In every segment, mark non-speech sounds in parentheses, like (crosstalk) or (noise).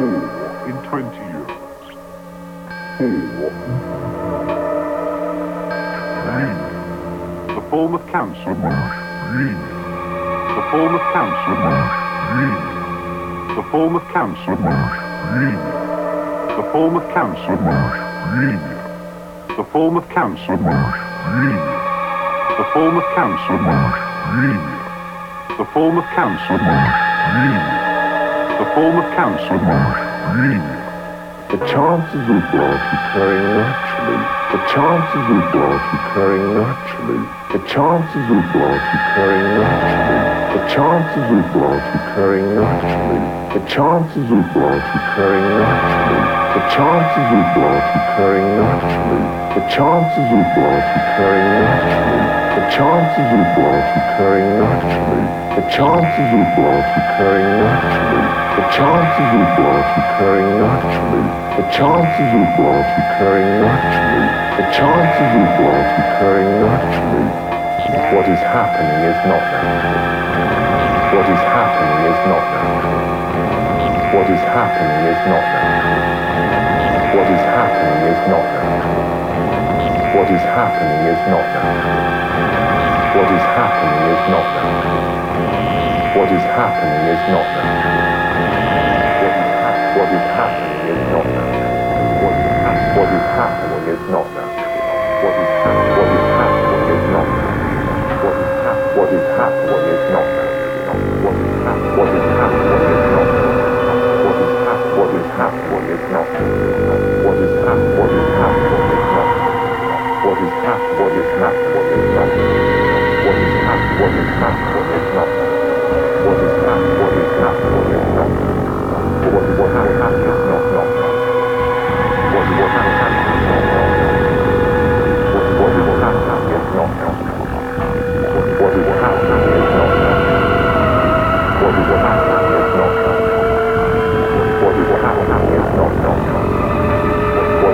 Four in 20 years. Four. Green. The form of cancer. Green. The form of cancer. Green. The form of cancer. Green. The form of cancer. Green. The form of cancer. Green. The form of cancer. Green. The form of cancer. Green. The form of council. Three. Oh, the chances of blood occurring naturally. The chances of blood occurring naturally. The chances of blood occurring naturally. The chances of blood occurring naturally. The chances of blood occurring naturally. The chances of blood occurring naturally. The chances of blood occurring naturally. The chances of blood occurring naturally. The chances of blood occurring naturally. The chances of blood occurring naturally. The chances of blood occurring naturally. The chances of blood occurring naturally. What is happening is not natural. What is happening is not natural. What is happening is not natural. What is happening is not natural. What is happening is not natural. What is happening is not natural. What is happening is not natural. What is happening is not natural. What is hap- what is happening is not natural. What is is happening is not natural. What is is happening is not natural. What is is happening is not natural. What is hap- what is happening is not natural. What is hap- what is happening is not natural. What is hap- what is happening is not natural. What is hap- what is happening is not natural. What is hap- what is happening is not natural. What is what happening is not natural. What is what happening is not natural. What is what is what happening is not natural. What is what happening is not natural. What is what happening is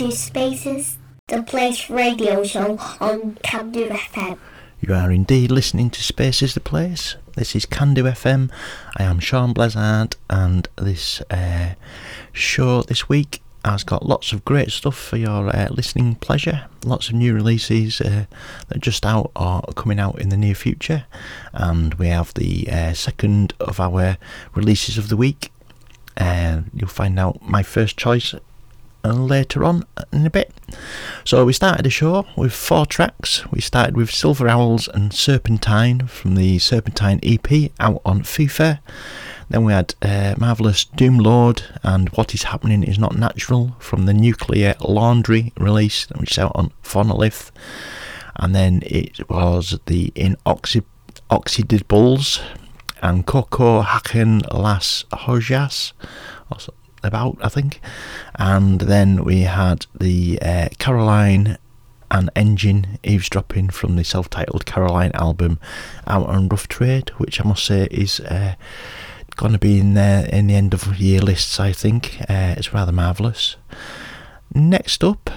to Space Is, the Place radio show on Camden FM. You are indeed listening to Space Is the Place. This is Camden FM. I am Sean Blazard, and this uh, show this week has got lots of great stuff for your uh, listening pleasure. Lots of new releases uh, that are just out or coming out in the near future. And we have the uh, second of our releases of the week. Uh, you'll find out my first choice uh, later on in a bit. So we started the show with four tracks. We started with Silver Owls and Serpentine from the Serpentine EP out on FIFA. Then we had uh, Marvellous Doomlode and What Is Happening Is Not Natural from the Nuclear Laundry release, which is out on Fonolith. And then it was the In Oxy- Oxidables and Como Hacen Las Hojas, about, I think. And then we had the uh, Caroline and Engine eavesdropping from the self titled Caroline album out on Rough Trade, which I must say is. Uh, Going to be in there in the end of year lists, I think. Uh, it's rather marvellous. Next up,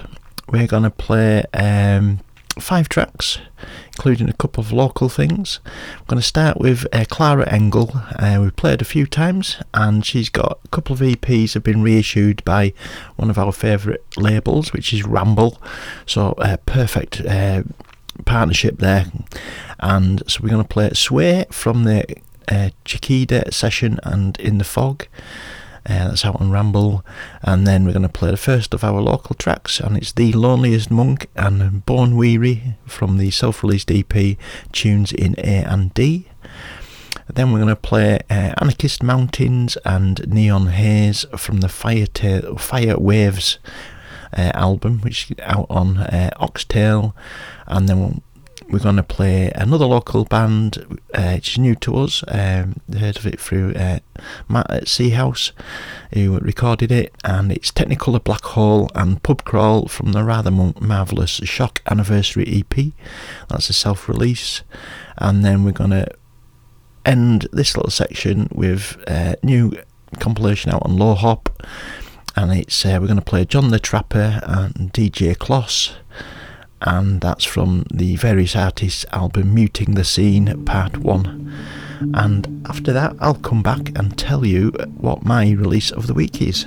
we're going to play um, five tracks, including a couple of local things. I'm going to start with uh, Clara Engel. Uh, we've played a few times, and she's got a couple of EPs have been reissued by one of our favourite labels, which is Ramble. So, uh, perfect uh, partnership there. And so, we're going to play Sway from the uh, Cicada session and In the Fog. Uh, that's out on Ramble, and then we're going to play the first of our local tracks, and it's The Loneliest Monk and Bone-Weary from the self released EP Tunes in A and D. Then we're going to play uh, Anarchist Mountains and Neon Haze from the Fire, Ta- Fire Waves uh, album, which is out on uh, Oxtail, and then we'll we're going to play another local band, uh, which is new to us. Um, heard of it through uh, Matt at Sea House, who recorded it, and it's Technicolour Black Hole and Pub Crawl from the rather marvellous Shock Anniversary EP. That's a self release. And then we're going to end this little section with a new compilation out on Low Hop. And it's uh, we're going to play John Tha Trapper and DJ Klos and that's from the various artists album Muting Tha Scene Part 1. And after that, I'll come back and tell you what my release of the week is.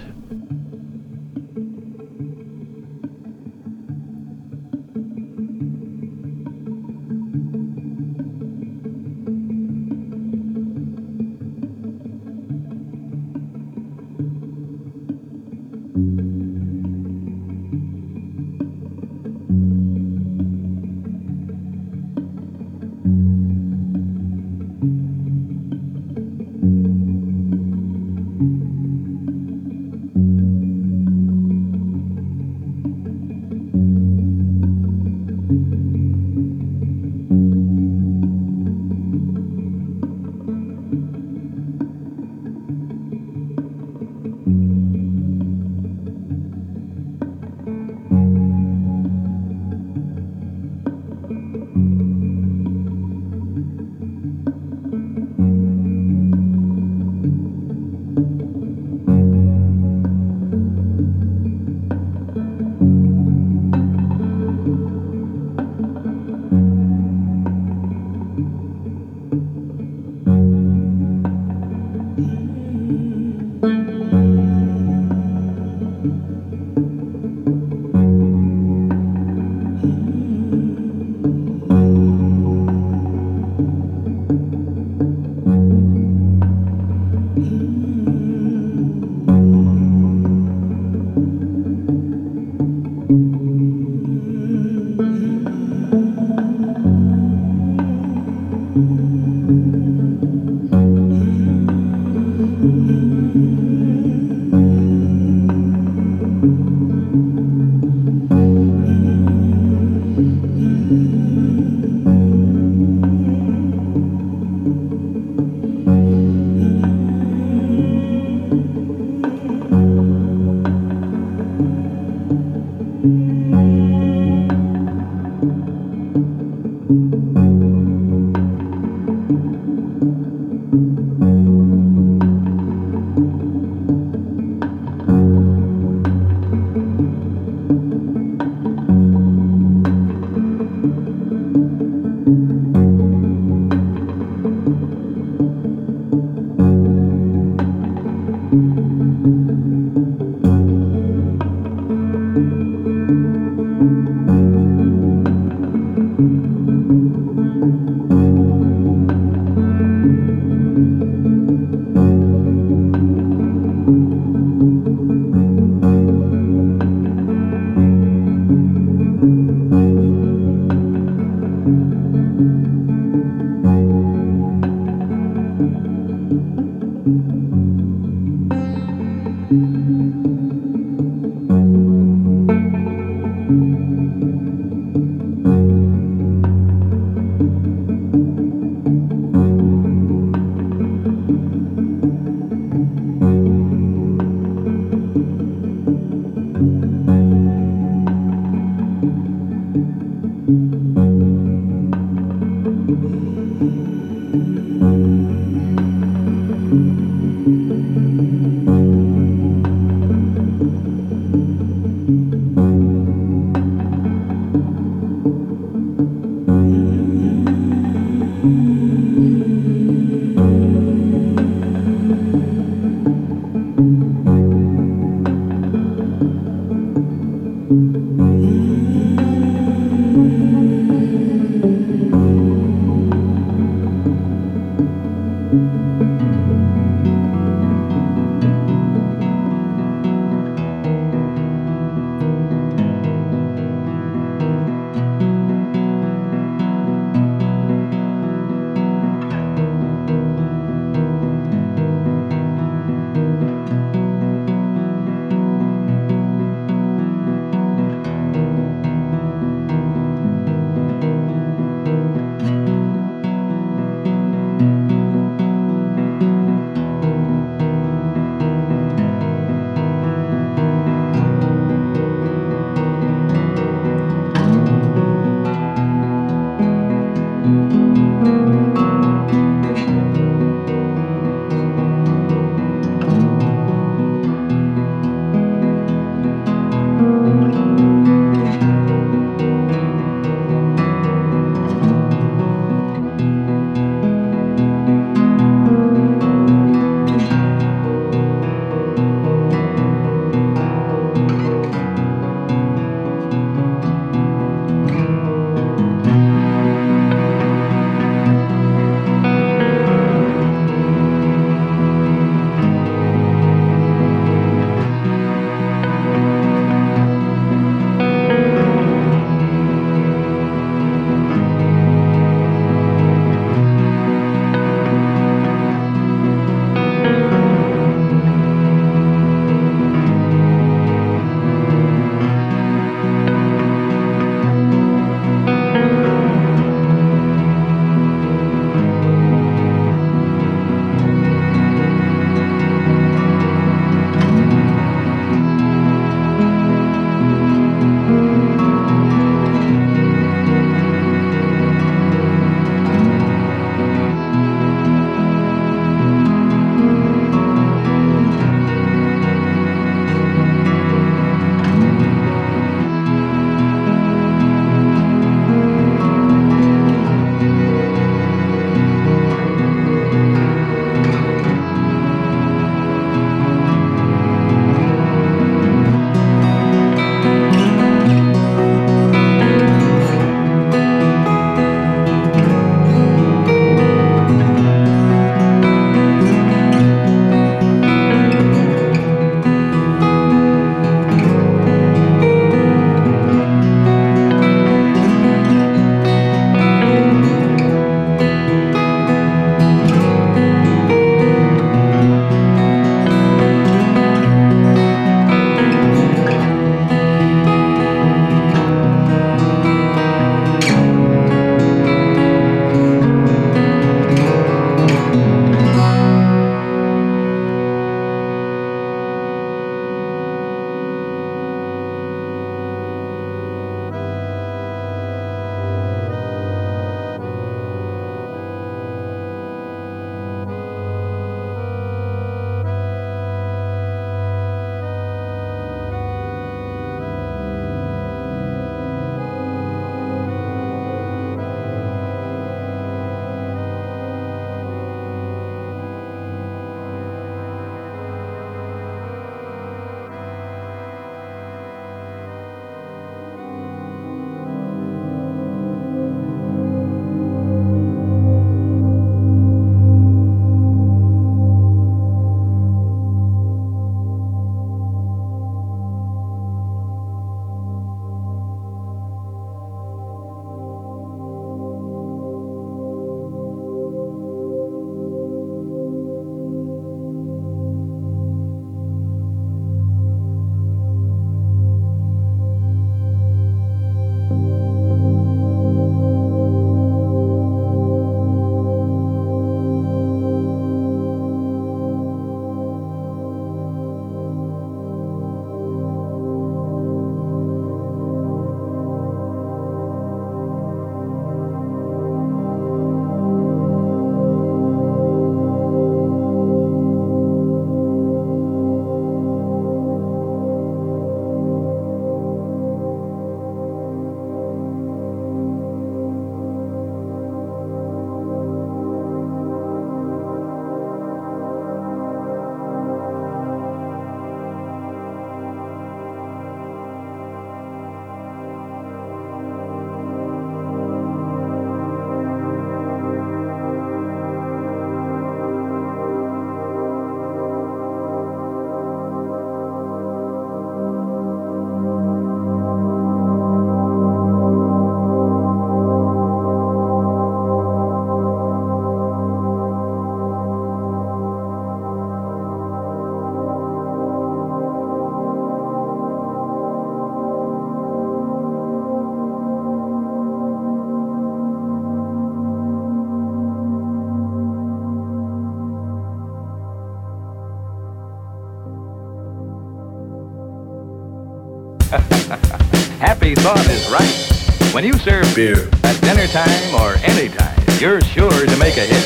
Happy thought is right. When you serve beer at dinner time or any time, you're sure to make a hit.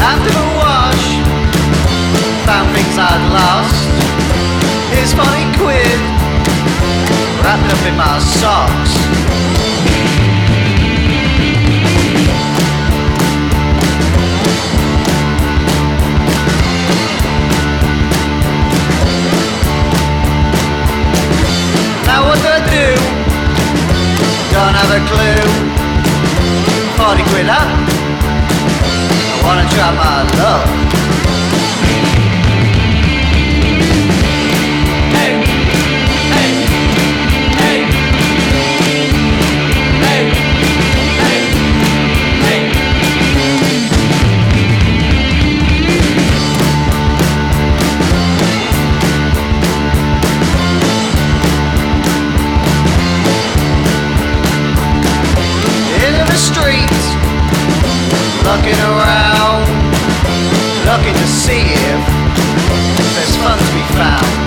After the wash, found things I'd lost. Here's funny quid, wrapped up in my socks. Don't have a clue. Forty quid up. I wanna try my luck. looking around, looking to see if there's fun to be found.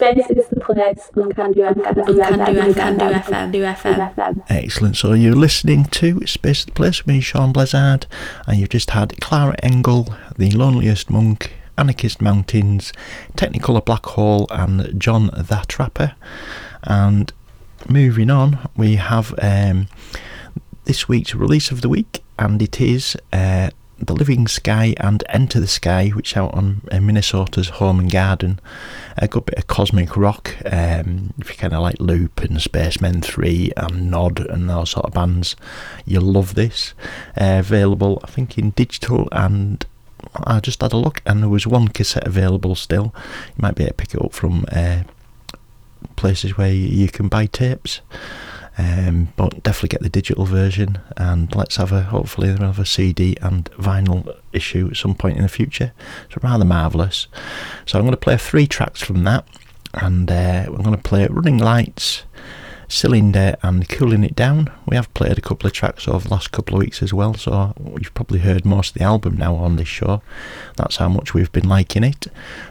Space is the Place on Camden FM. Camden FM. FM. Excellent. So you're listening to Space is the Place with me, Sean Blizzard, and you've just had Clara Engel, Thee Loneliest Monk, Anarchist Mountains, Technicolour Black Hole, and John Tha Trapper. And moving on, we have um, this week's release of the week, and it is uh, The Living Sky and Enter the Sky, which out on uh, Minnesota's Home and Garden. A good bit of cosmic rock, um, if you kind of like Loop and Spacemen 3 and Nod and those sort of bands, you'll love this. Uh, available, I think, in digital and I just had a look and there was one cassette available still. You might be able to pick it up from uh, places where you can buy tapes. Um, but definitely get the digital version and let's have a hopefully they'll have a CD and vinyl issue at some point in the future. It's rather marvellous. So I'm going to play three tracks from that and uh, I'm going to play Running Lights, Cylinder and Cooling It Down. We have played a couple of tracks over the last couple of weeks as well, so you've probably heard most of the album now on this show. That's how much we've been liking it.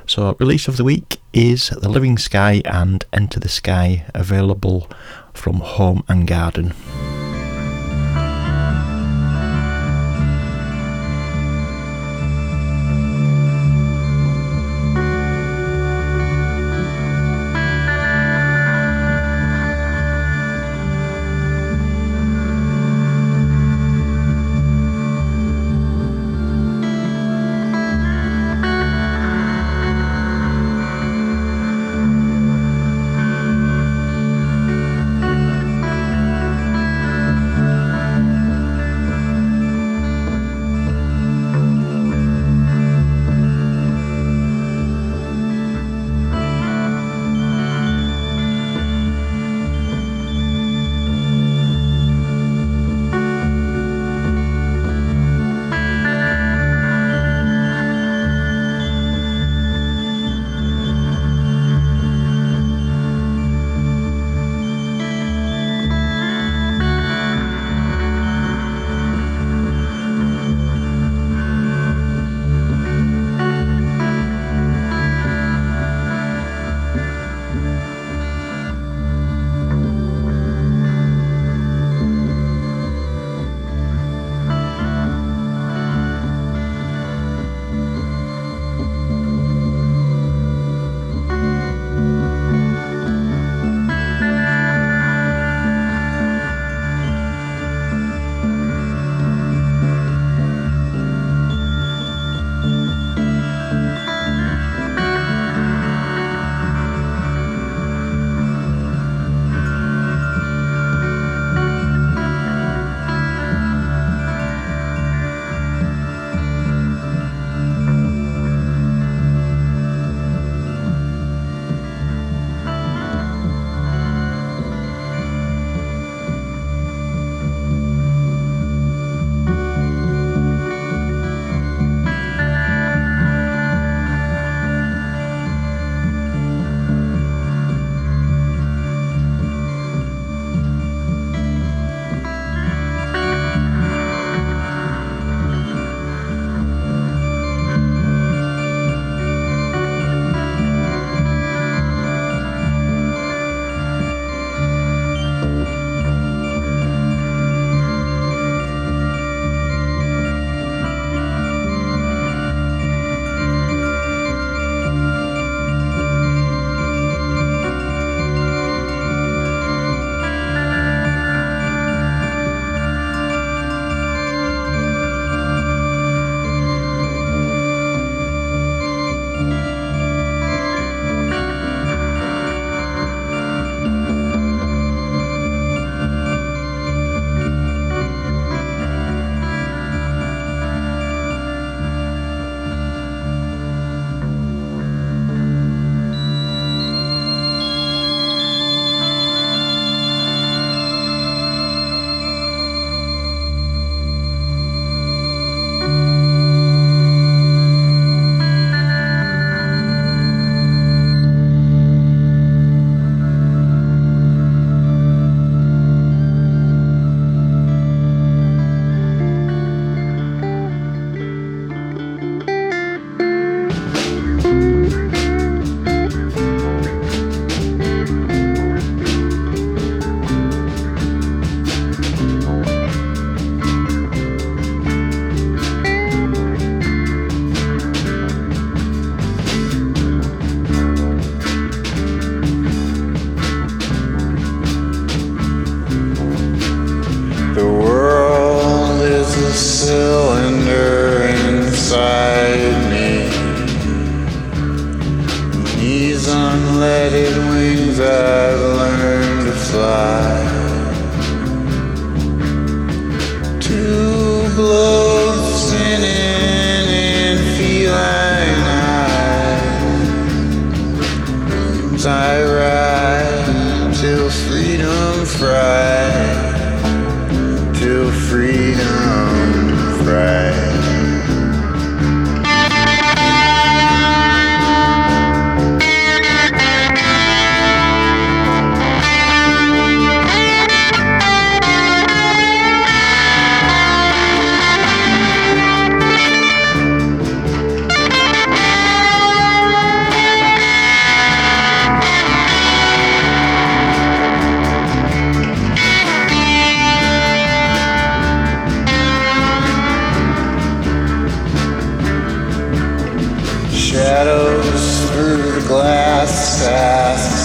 So, release of the week is The Living Sky and Enter the Sky, available from Home and Garden.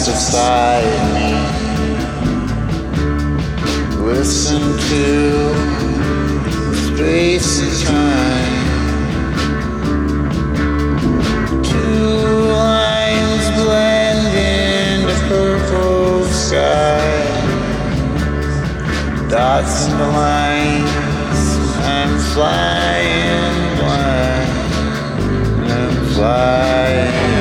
Beside me. Listen to space and time. Two lines blend into purple sky. Dots and lines. I'm flying blind. I'm flying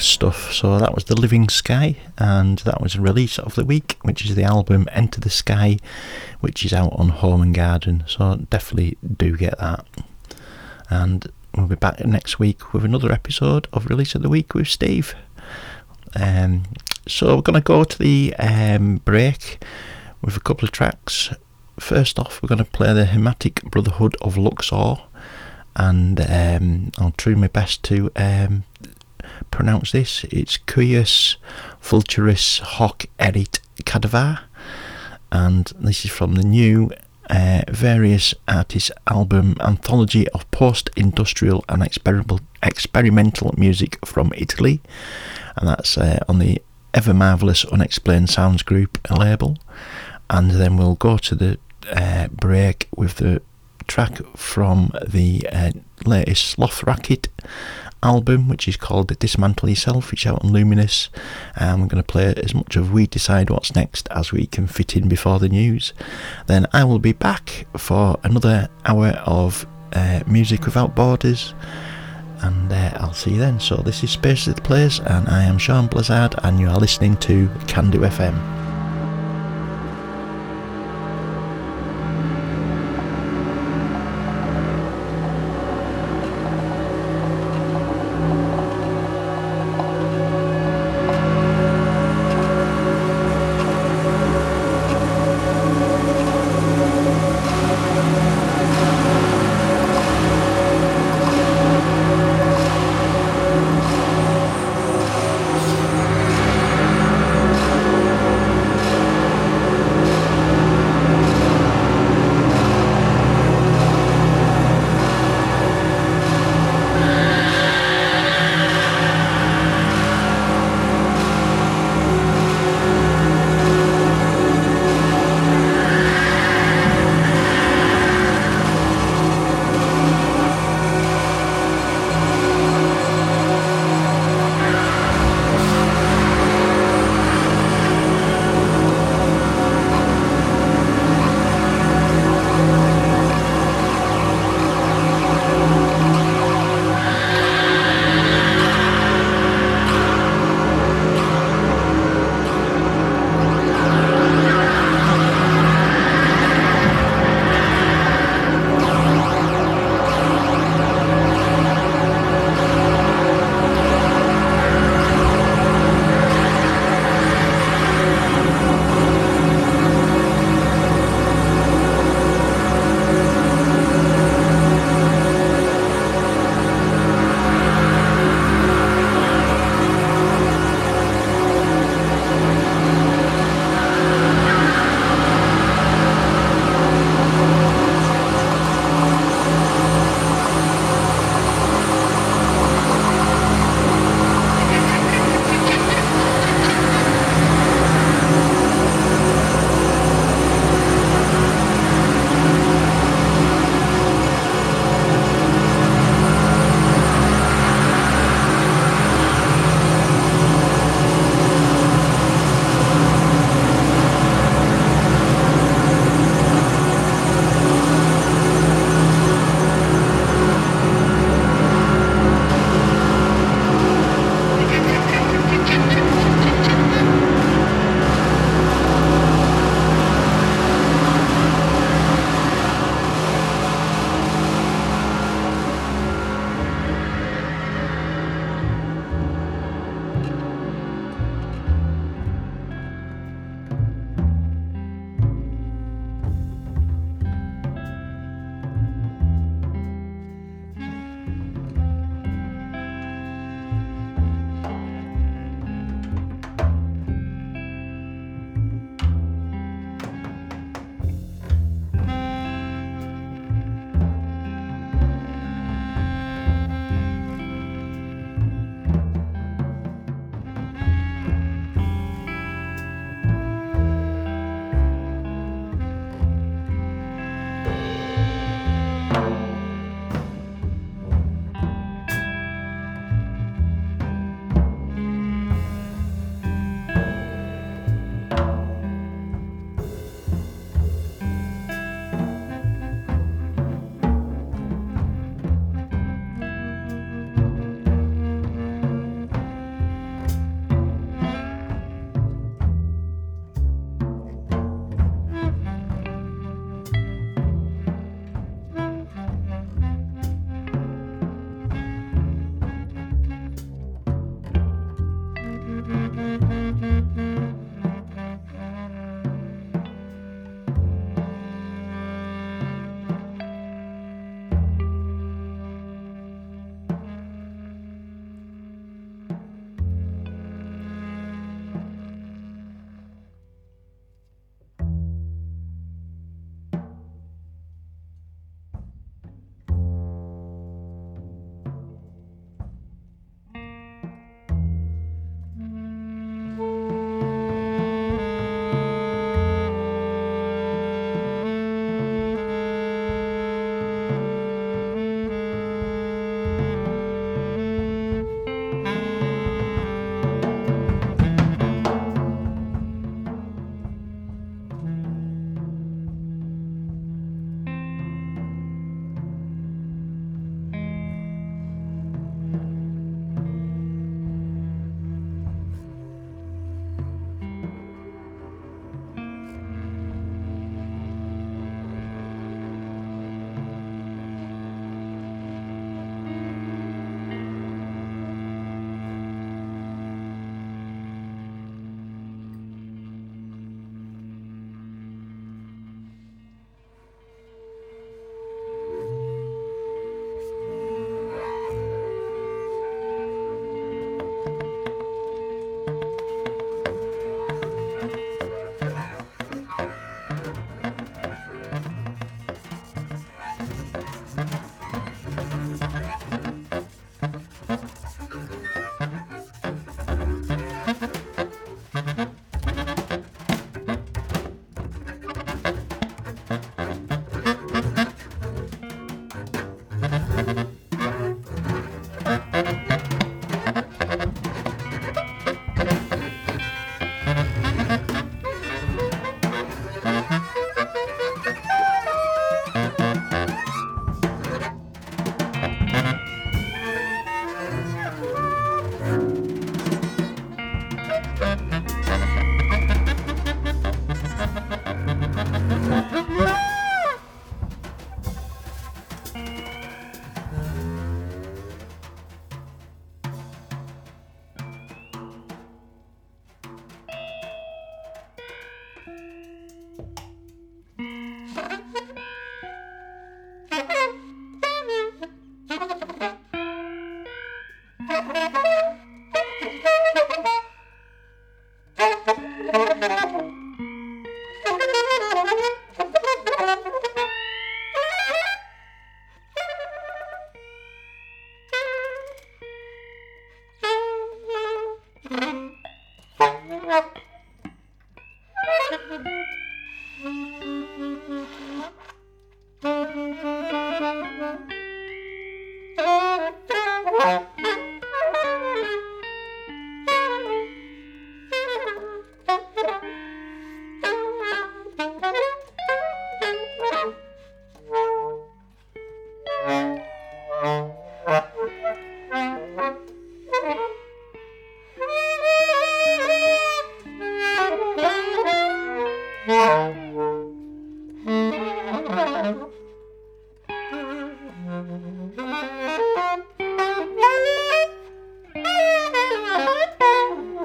stuff. So that was The Living Sky, and that was a release of the week, which is the album Enter the Sky, which is out on Home and Garden. So definitely do get that. And we'll be back next week with another episode of Release of the Week with Steve. Um, so we're going to go to the um, break with a couple of tracks. First off, we're going to play the Hermetic Brotherhood of Luxor, and um, I'll try my best to um, pronounce this. It's Cuius Vulturis Hoc Erit Cadaver, and this is from the new uh, various artists album anthology of post-industrial and experimental experimental music from Italy, and that's uh, on the ever marvelous Unexplained Sounds Group label. And then we'll go to the uh, break with the track from the uh, latest Sloth Racket album, which is called Dismantle Yourself, which out on Luminous. And we're going to play as much of We Decide What's Next as we can fit in before the news. Then I will be back for another hour of uh, Music Without Borders. And uh, I'll see you then. So, this is Space is the Place, and I am Sean Blizzard, and you are listening to Camden FM.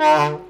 Bye.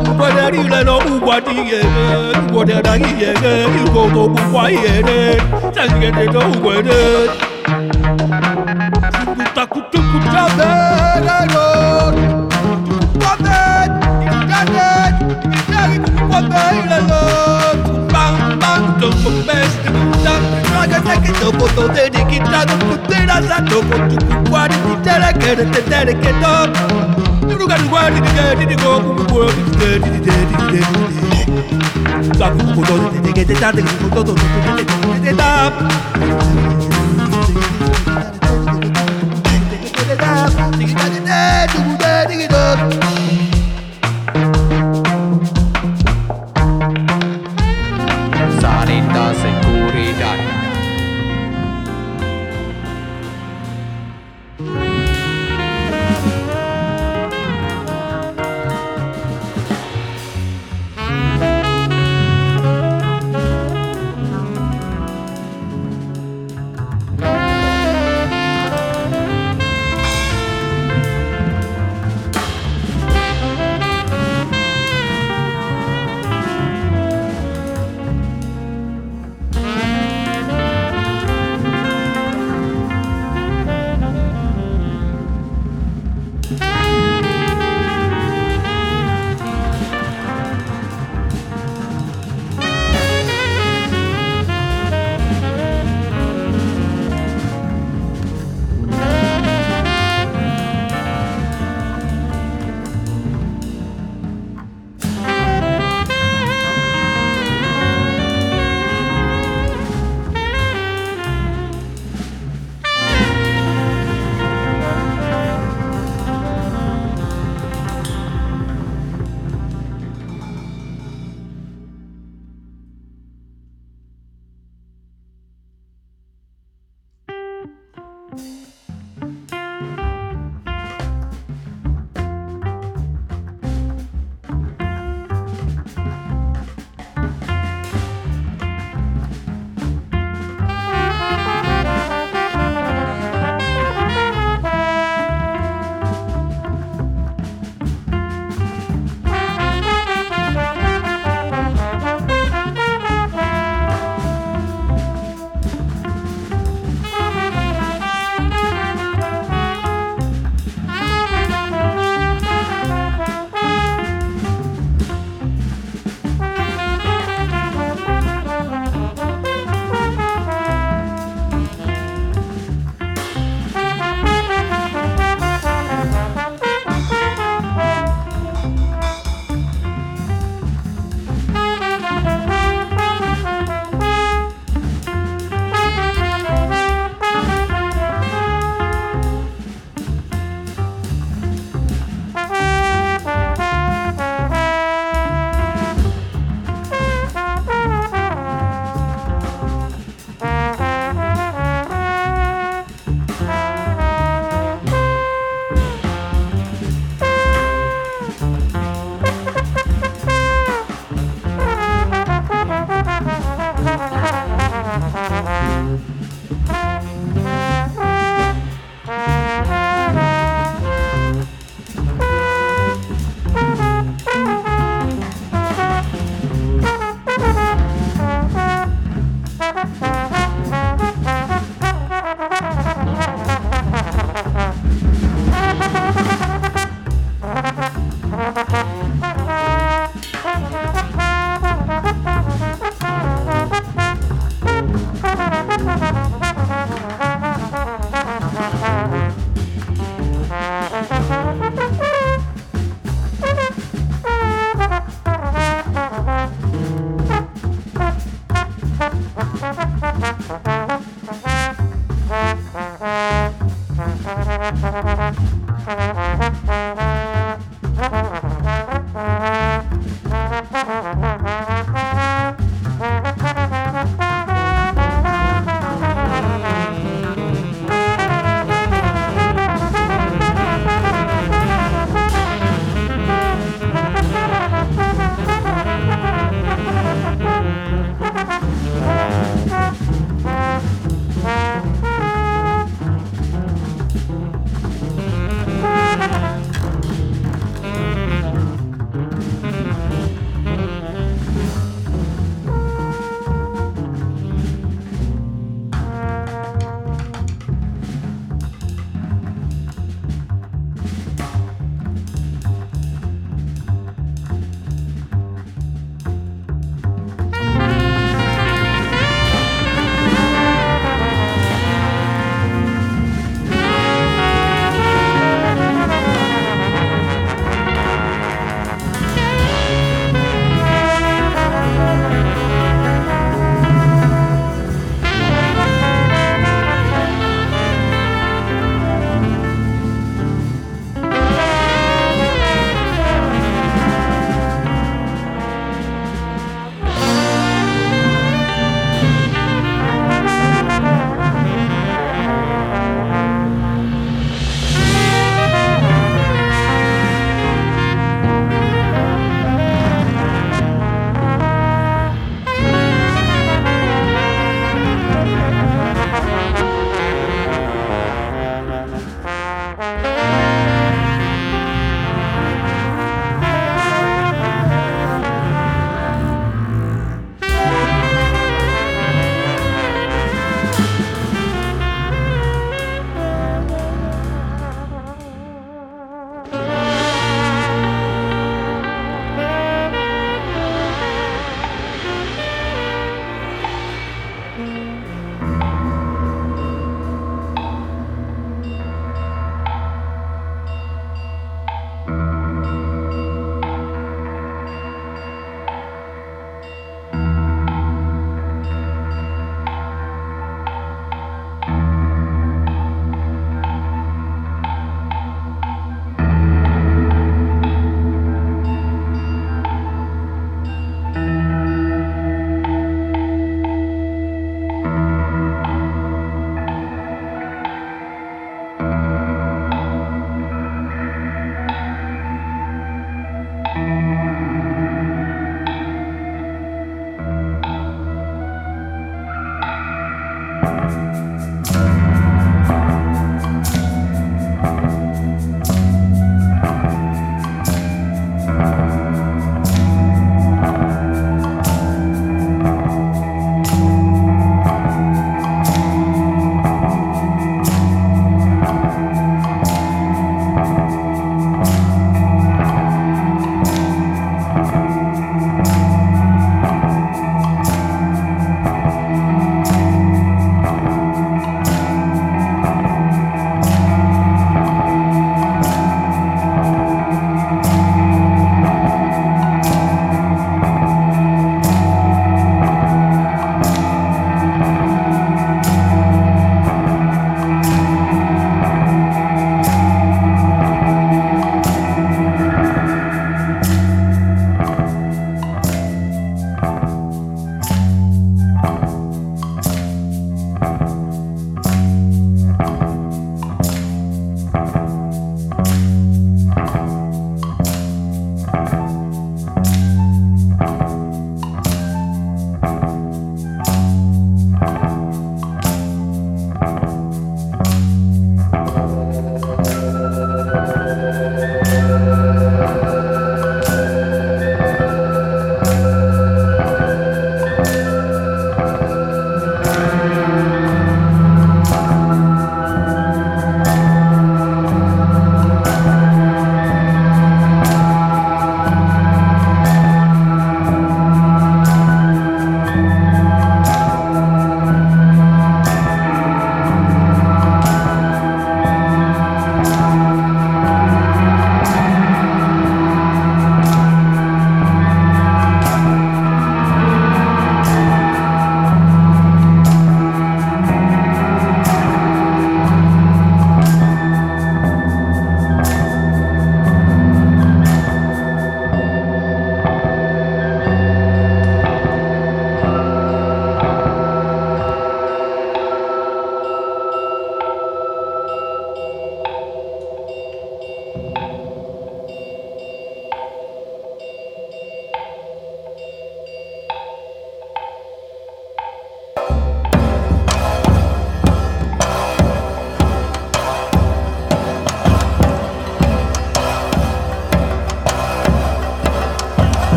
Ukwada rile no ukwadi yege Ukwada da yege Uko to kukwa yede Tange de to ukwede Kuta kutu kuta vele yon Kuta vele Kuta vele Kuta vele Bang bang Topo best Kuta Raga teke topo to de digitado Kutera sa topo Tukukwari Kutere kere tetere keto Kuta go. Sanita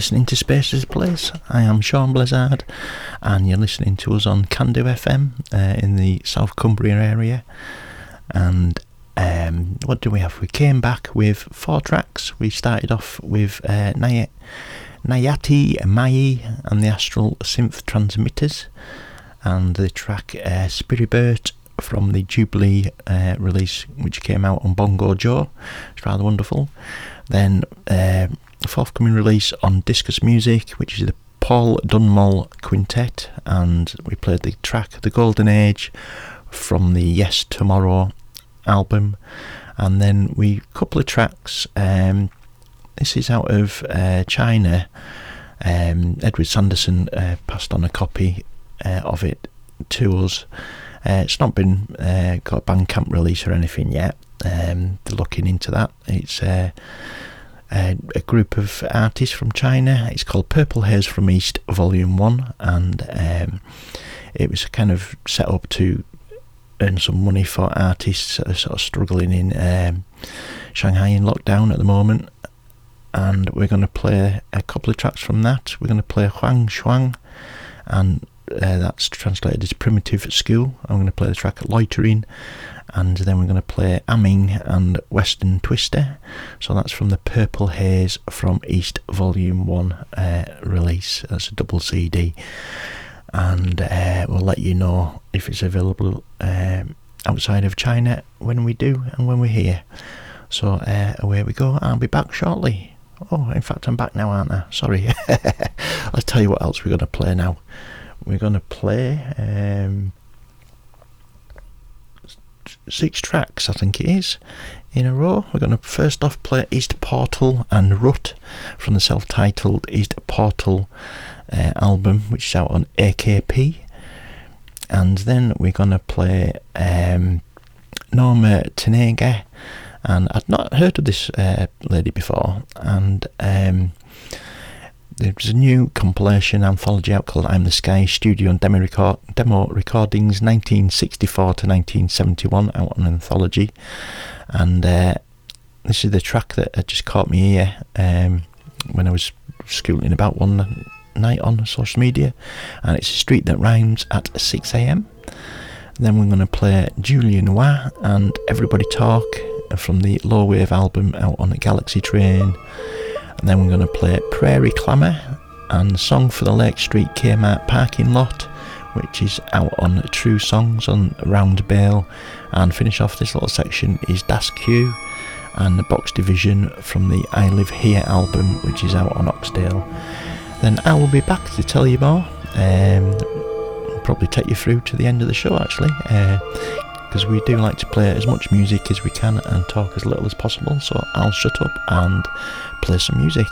listening to Space Is Place. I am Sean Blizzard, and you're listening to us on Camden FM uh, in the South Cumbria area. And um, what do we have? We came back with four tracks. We started off with uh, Naya- Nayati Mai and the Astral Synth Transmitters, and the track uh, Spiribert from the Jubilee uh, release, which came out on Bongo Joe. It's rather wonderful. Then, uh, forthcoming release on Discus Music, which is the Paul Dunmall Quintet, and we played the track The Golden Age from the Yes Tomorrow album. And then we couple of tracks. Um, this is out of uh, China. Um, Edward Sanderson uh, passed on a copy uh, of it to us. Uh, it's not been uh, got a Bandcamp release or anything yet. Um, they're looking into that. It's uh, a, group of artists from China. It's called Purple Haze from East, Volume One, and um, it was kind of set up to earn some money for artists that are sort of struggling in um, Shanghai in lockdown at the moment. And we're going to play a couple of tracks from that. We're going to play Huang Shuang, and uh, that's translated as Primitive School. I'm going to play the track Loitering, and then we're going to play Amming and Western Twister. So that's from the Purple Haze from East Volume 1 uh, release. That's a double CD. And uh, we'll let you know if it's available um, outside of China when we do and when we're here. So uh, away we go. I'll be back shortly. Oh, in fact, I'm back now, aren't I? Sorry. (laughs) I'll tell you what else we're going to play now. We're going to play um, six tracks, I think it is, in a row. We're going to first off play East Portal and Rut from the self titled East Portal uh, album, which is out on AKP. And then we're going to play um, Norma Tanega. And I'd not heard of this uh, lady before. And um, there's a new compilation anthology out called I'm the Sky Studio and Demo, record, demo Recordings 1964 to 1971 out on anthology. And uh, this is the track that uh, just caught me ear um, when I was scooting about one night on social media. And it's a street that rhymes at 6am. Then we're going to play Julian Wah and Everybody Talk from the Low Wave album out on Galaxy Train. And then we're going to play Prairie Clamour and Song for the Lake Street Kmart parking lot, which is out on True Songs on Round Bale. And finish off this little section is Das Q and the Box Division from the I Live Here album, which is out on Oxtail. Then I will be back to tell you more. Um, probably take you through to the end of the show actually. Because we do like to play as much music as we can and talk as little as possible, so I'll shut up and play some music.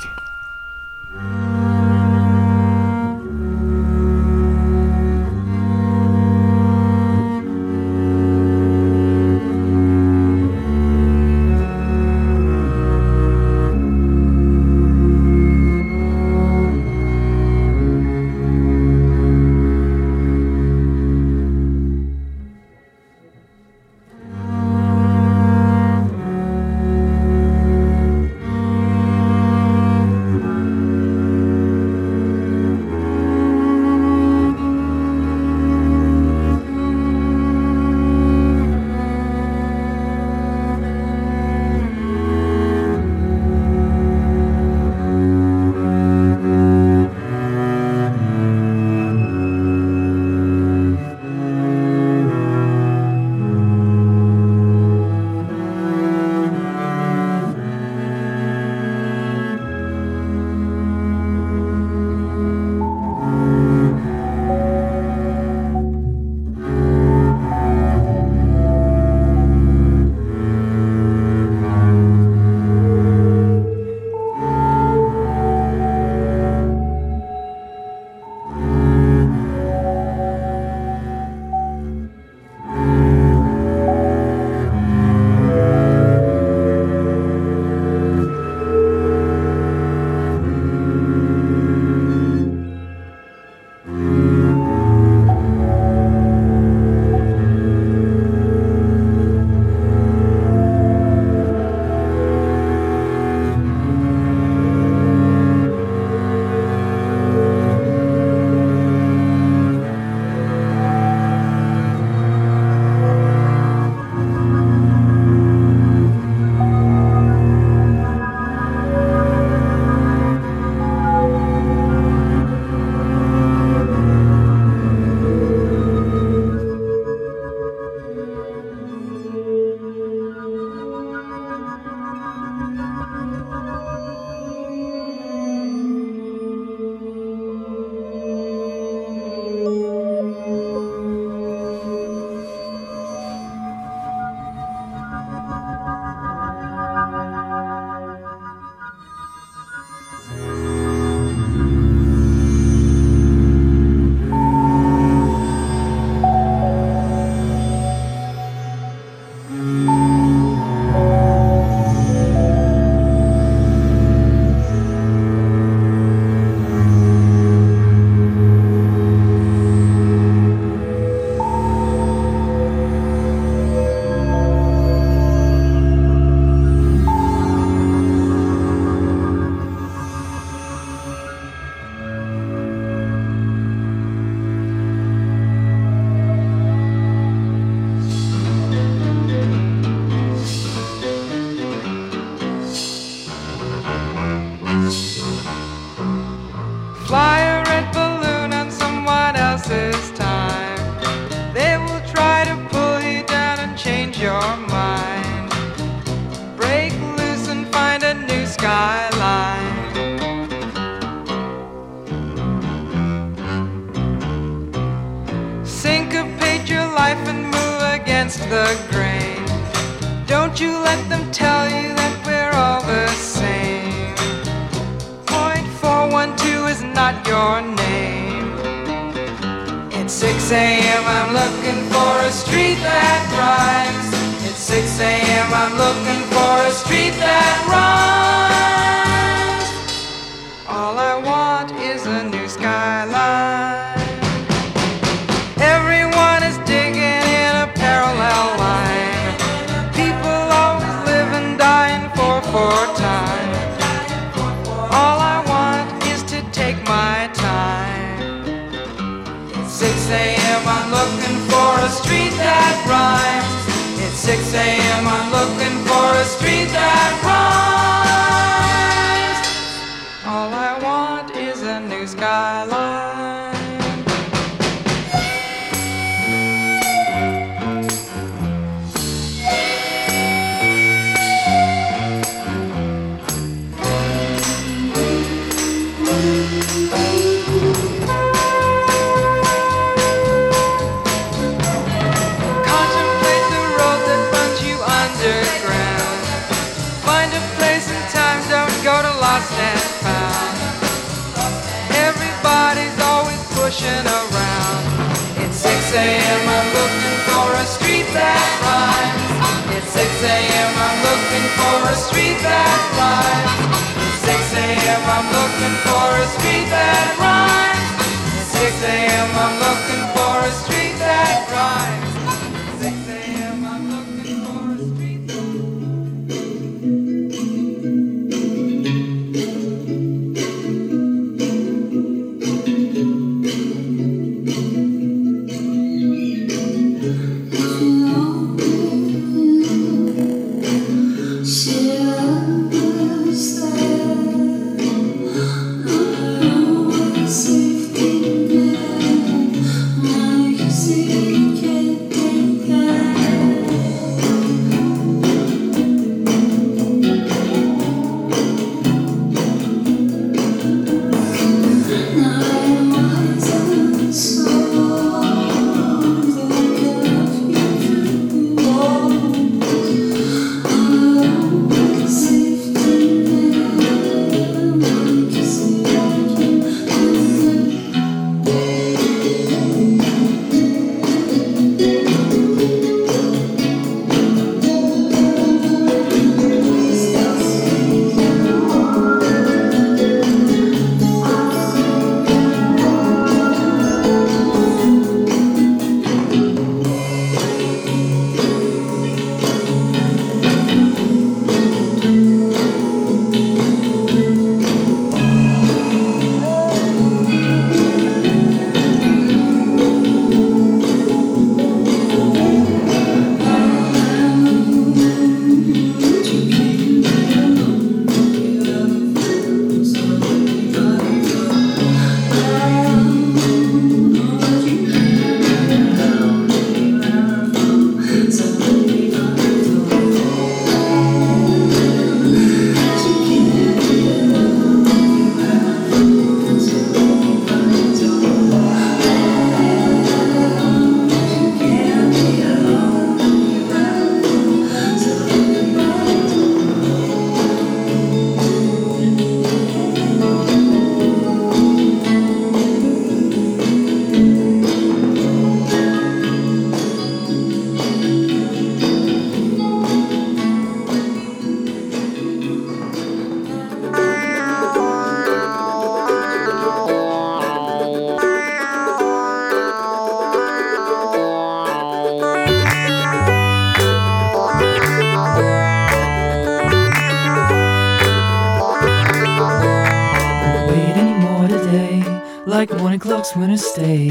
folks wanna stay.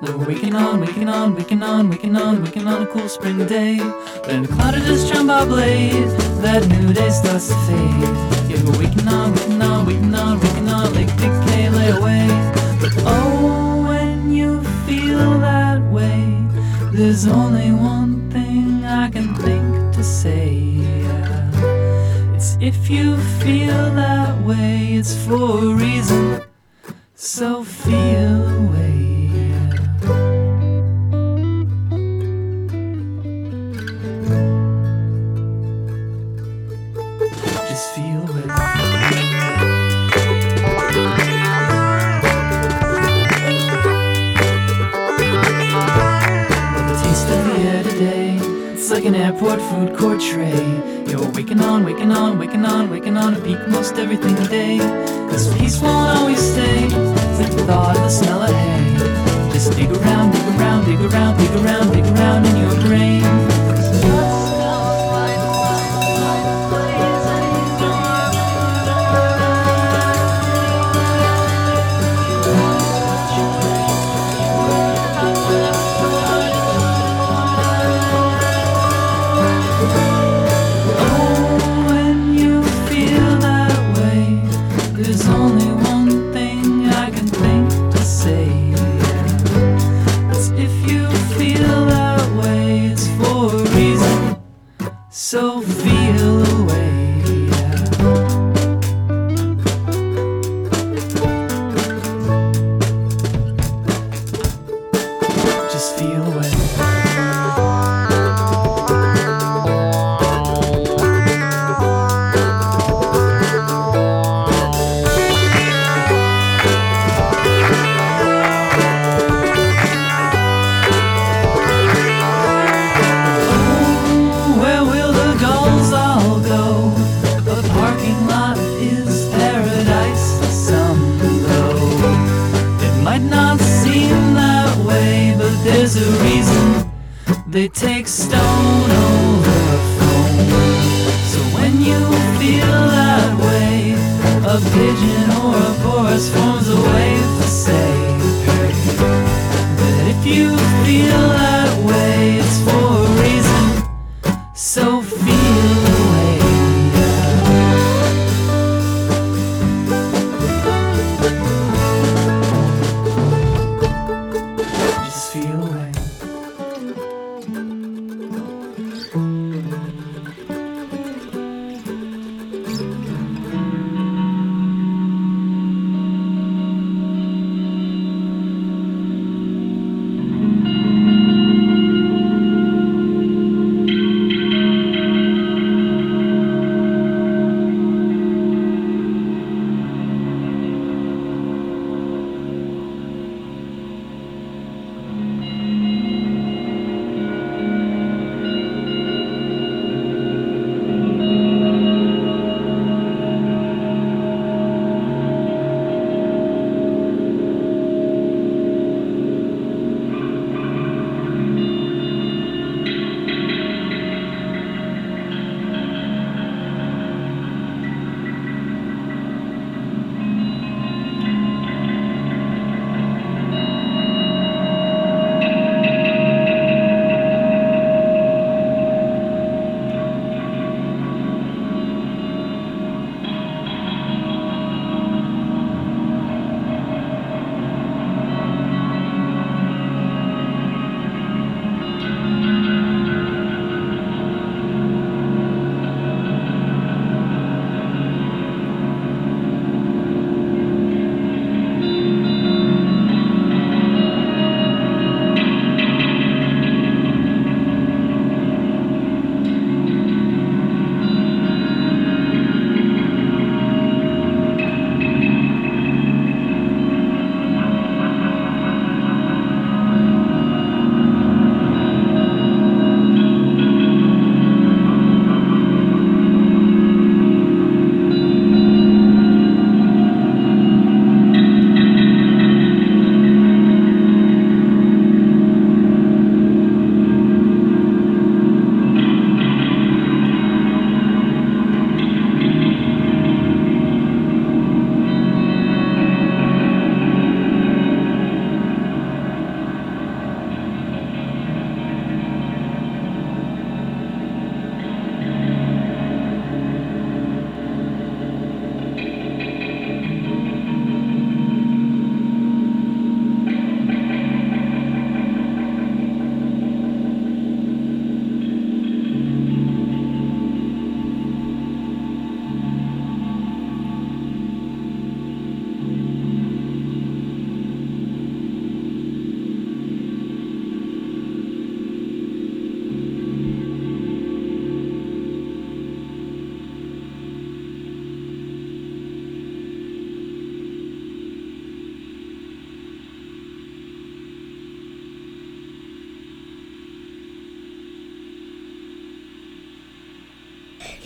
Like we're waking on, waking on, waking on, waking on, waking on a cool spring day. But in a cloud of this by blaze, that new day starts to fade. Yeah, we're waking on, waking on, waking on, waking on, like decay lay away. But oh, when you feel that way, there's only one thing I can think to say. Yeah. It's if you feel that way, it's for a reason.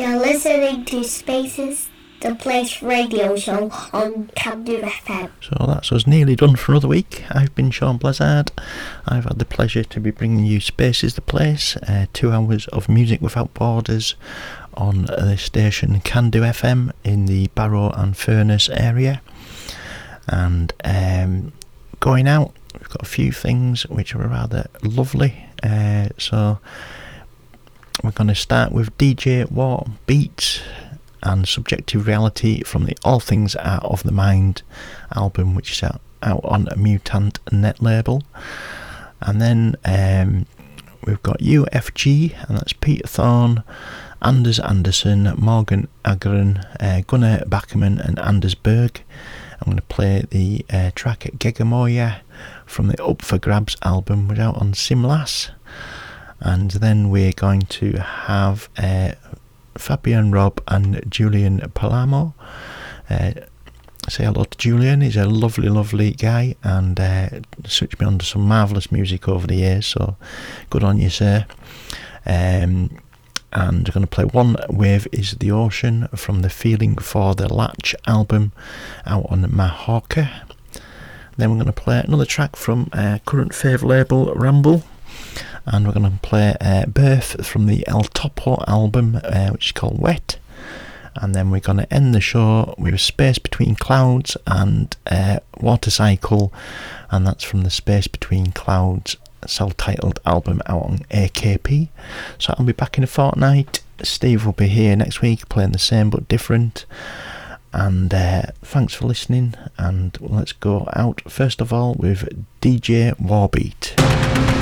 You're listening to Space Is, the Place radio show on Camden FM. So that's us nearly done for another week. I've been Sean Blizzard. I've had the pleasure to be bringing you Space Is the Place, uh, two hours of music without borders on the station Cando FM in the Barrow and Furness area. And um, going out, we've got a few things which are rather lovely. Uh, so we're going to start with DJ War Beats and Subjective Reality from the All Things Out of the Mind album, which is out, out on a Mutant Net label. And then um, we've got UFG, and that's Peter Thorne, Anders Anderson, Morgan Agren, uh, Gunnar Backerman, and Anders Berg. I'm going to play the uh, track Gegamoya from the Up for Grabs album, which out on Simlas. And then we're going to have uh, Fabian Rob and Julian Palamo. Uh, say hello to Julian. He's a lovely, lovely guy and uh, switched me on to some marvellous music over the years. So good on you, sir. Um, and we're going to play One Wave is the Ocean from the Feeling for the Latch album out on Mahorka. Then we're going to play another track from uh, current fave label Ramble and we're going to play uh, Birth from the El Topo album, uh, which is called Wet. And then we're going to end the show with Space Between Clouds and uh, Water Cycle, and that's from the Space Between Clouds self titled album out on AKP. So I'll be back in a fortnight. Steve will be here next week playing the same but different. And uh, thanks for listening. And let's go out first of all with DJ Warbeat.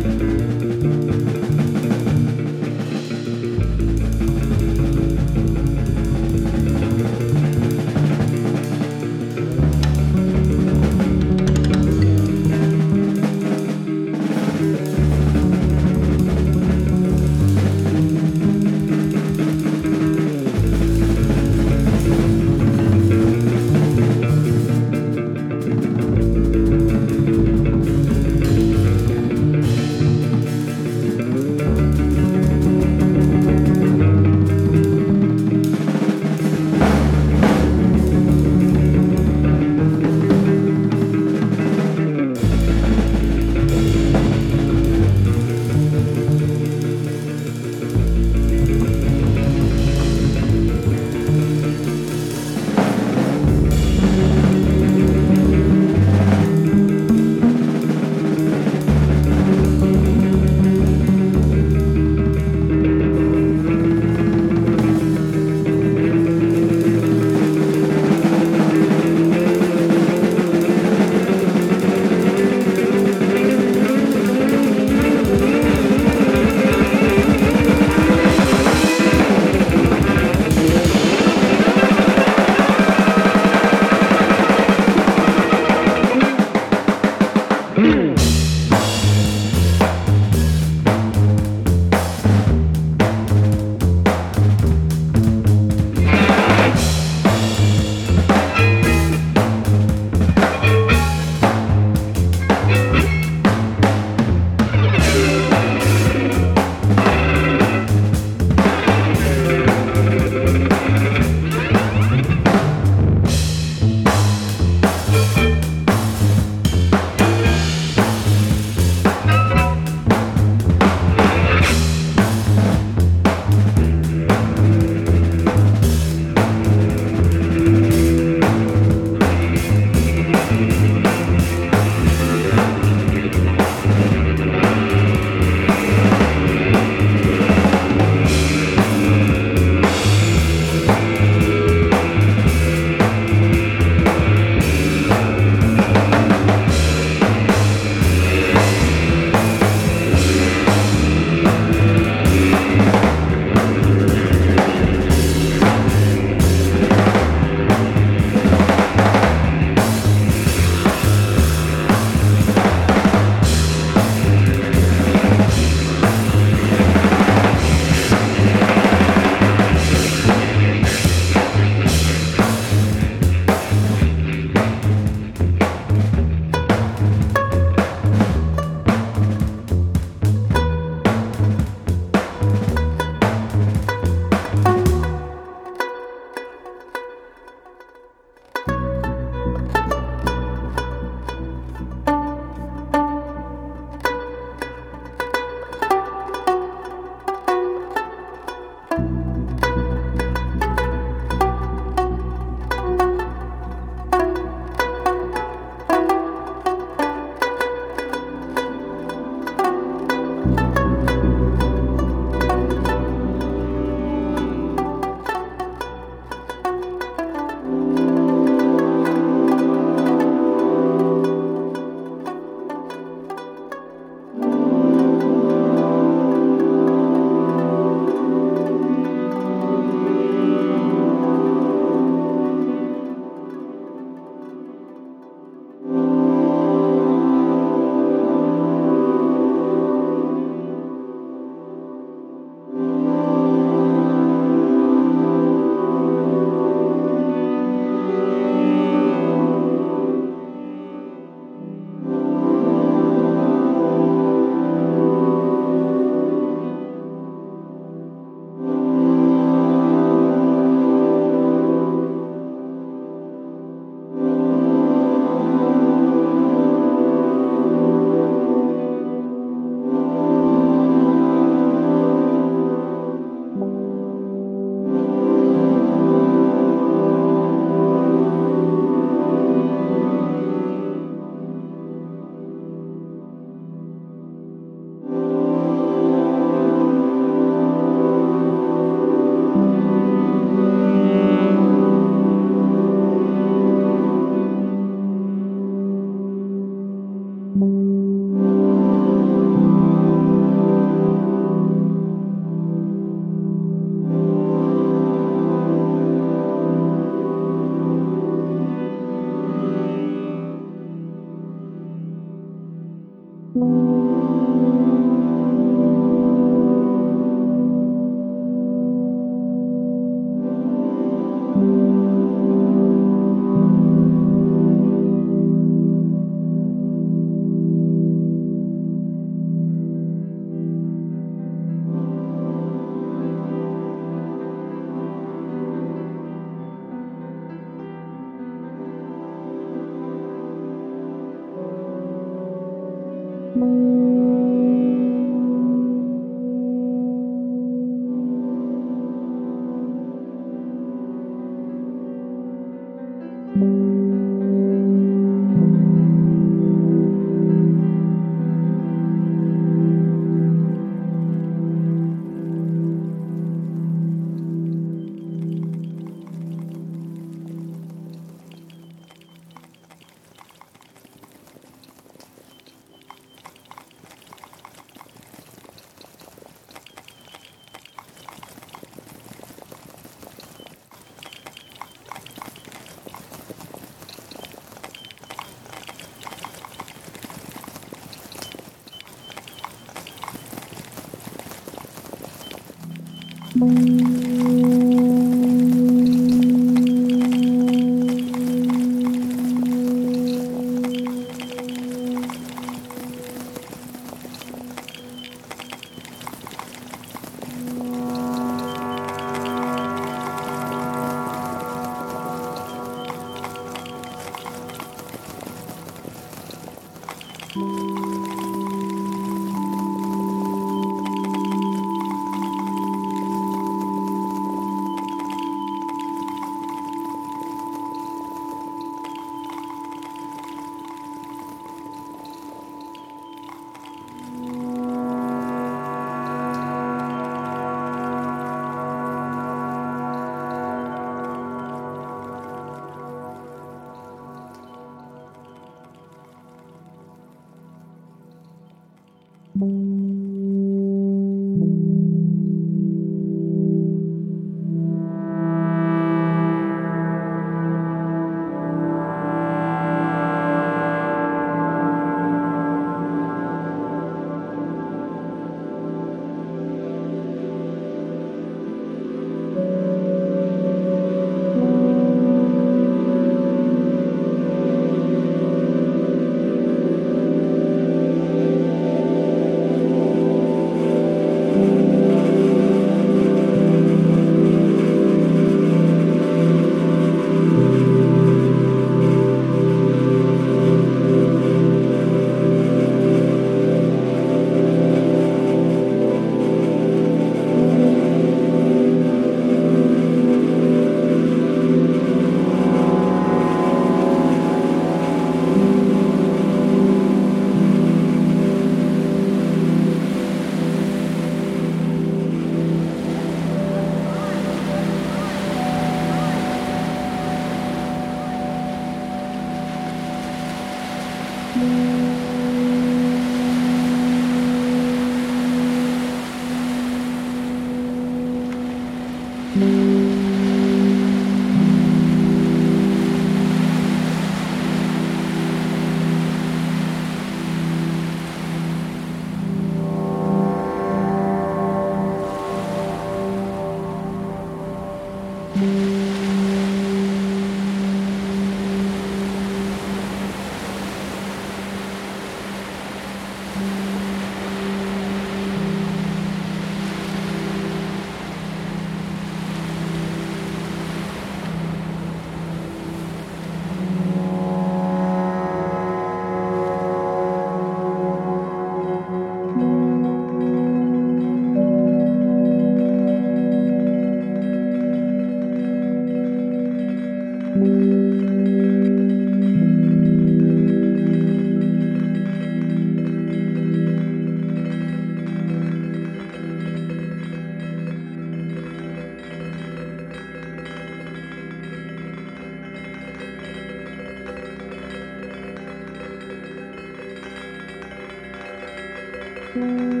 Música